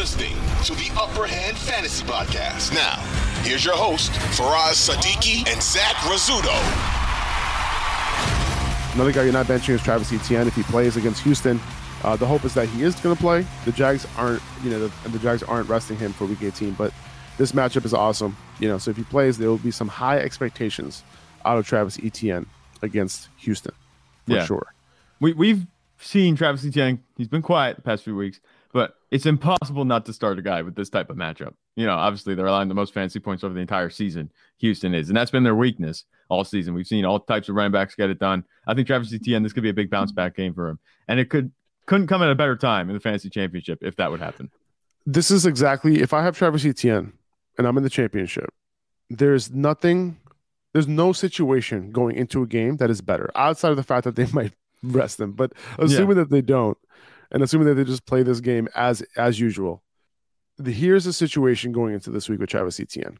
listening to the Upper Hand Fantasy Podcast. Now, here's your host, Faraz Sadiki and Zach Rizzuto. Another guy you're not benching is Travis Etienne if he plays against Houston. Uh, the hope is that he is going to play. The Jags aren't, you know, the, the Jags aren't resting him for Week 18, but this matchup is awesome. You know, so if he plays, there will be some high expectations out of Travis Etienne against Houston for Yeah. sure. We we've seen Travis Etienne. He's been quiet the past few weeks, but it's impossible not to start a guy with this type of matchup. You know, obviously they're allowing the most fantasy points over the entire season. Houston is, and that's been their weakness all season. We've seen all types of running backs get it done. I think Travis Etienne, this could be a big bounce back game for him, and it could couldn't come at a better time in the fantasy championship if that would happen. This is exactly if I have Travis Etienne and I'm in the championship, there's nothing, there's no situation going into a game that is better outside of the fact that they might rest them. But assuming that they don't, and assuming that they just play this game as as usual, the, here's the situation going into this week with Travis Etienne.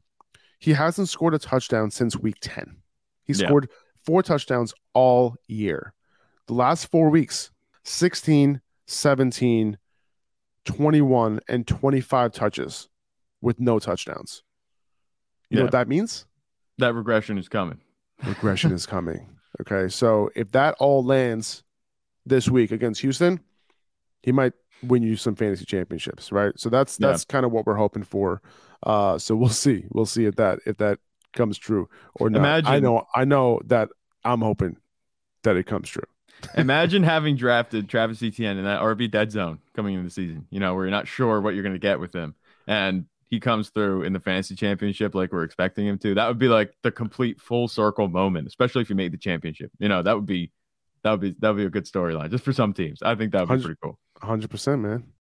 He hasn't scored a touchdown since week 10. He Yeah. scored four touchdowns all year. The last four weeks, 16, 17, 21, and 25 touches with no touchdowns. You know what that means? That regression is coming. Regression is coming. Okay. So if that all lands this week against Houston, he might win you some fantasy championships, right? So that's Yeah. that's kind of what we're hoping for. Uh so we'll see. We'll see if that if that comes true or not. I know I know that I'm hoping that it comes true. Imagine having drafted Travis Etienne in that RB dead zone coming into the season, you know, where you're not sure what you're going to get with him. And he comes through in the fantasy championship like we're expecting him to. That would be like the complete full circle moment, especially if you made the championship. You know, that would be that would be that would be a good storyline just for some teams. I think that would be pretty cool. 100%, man.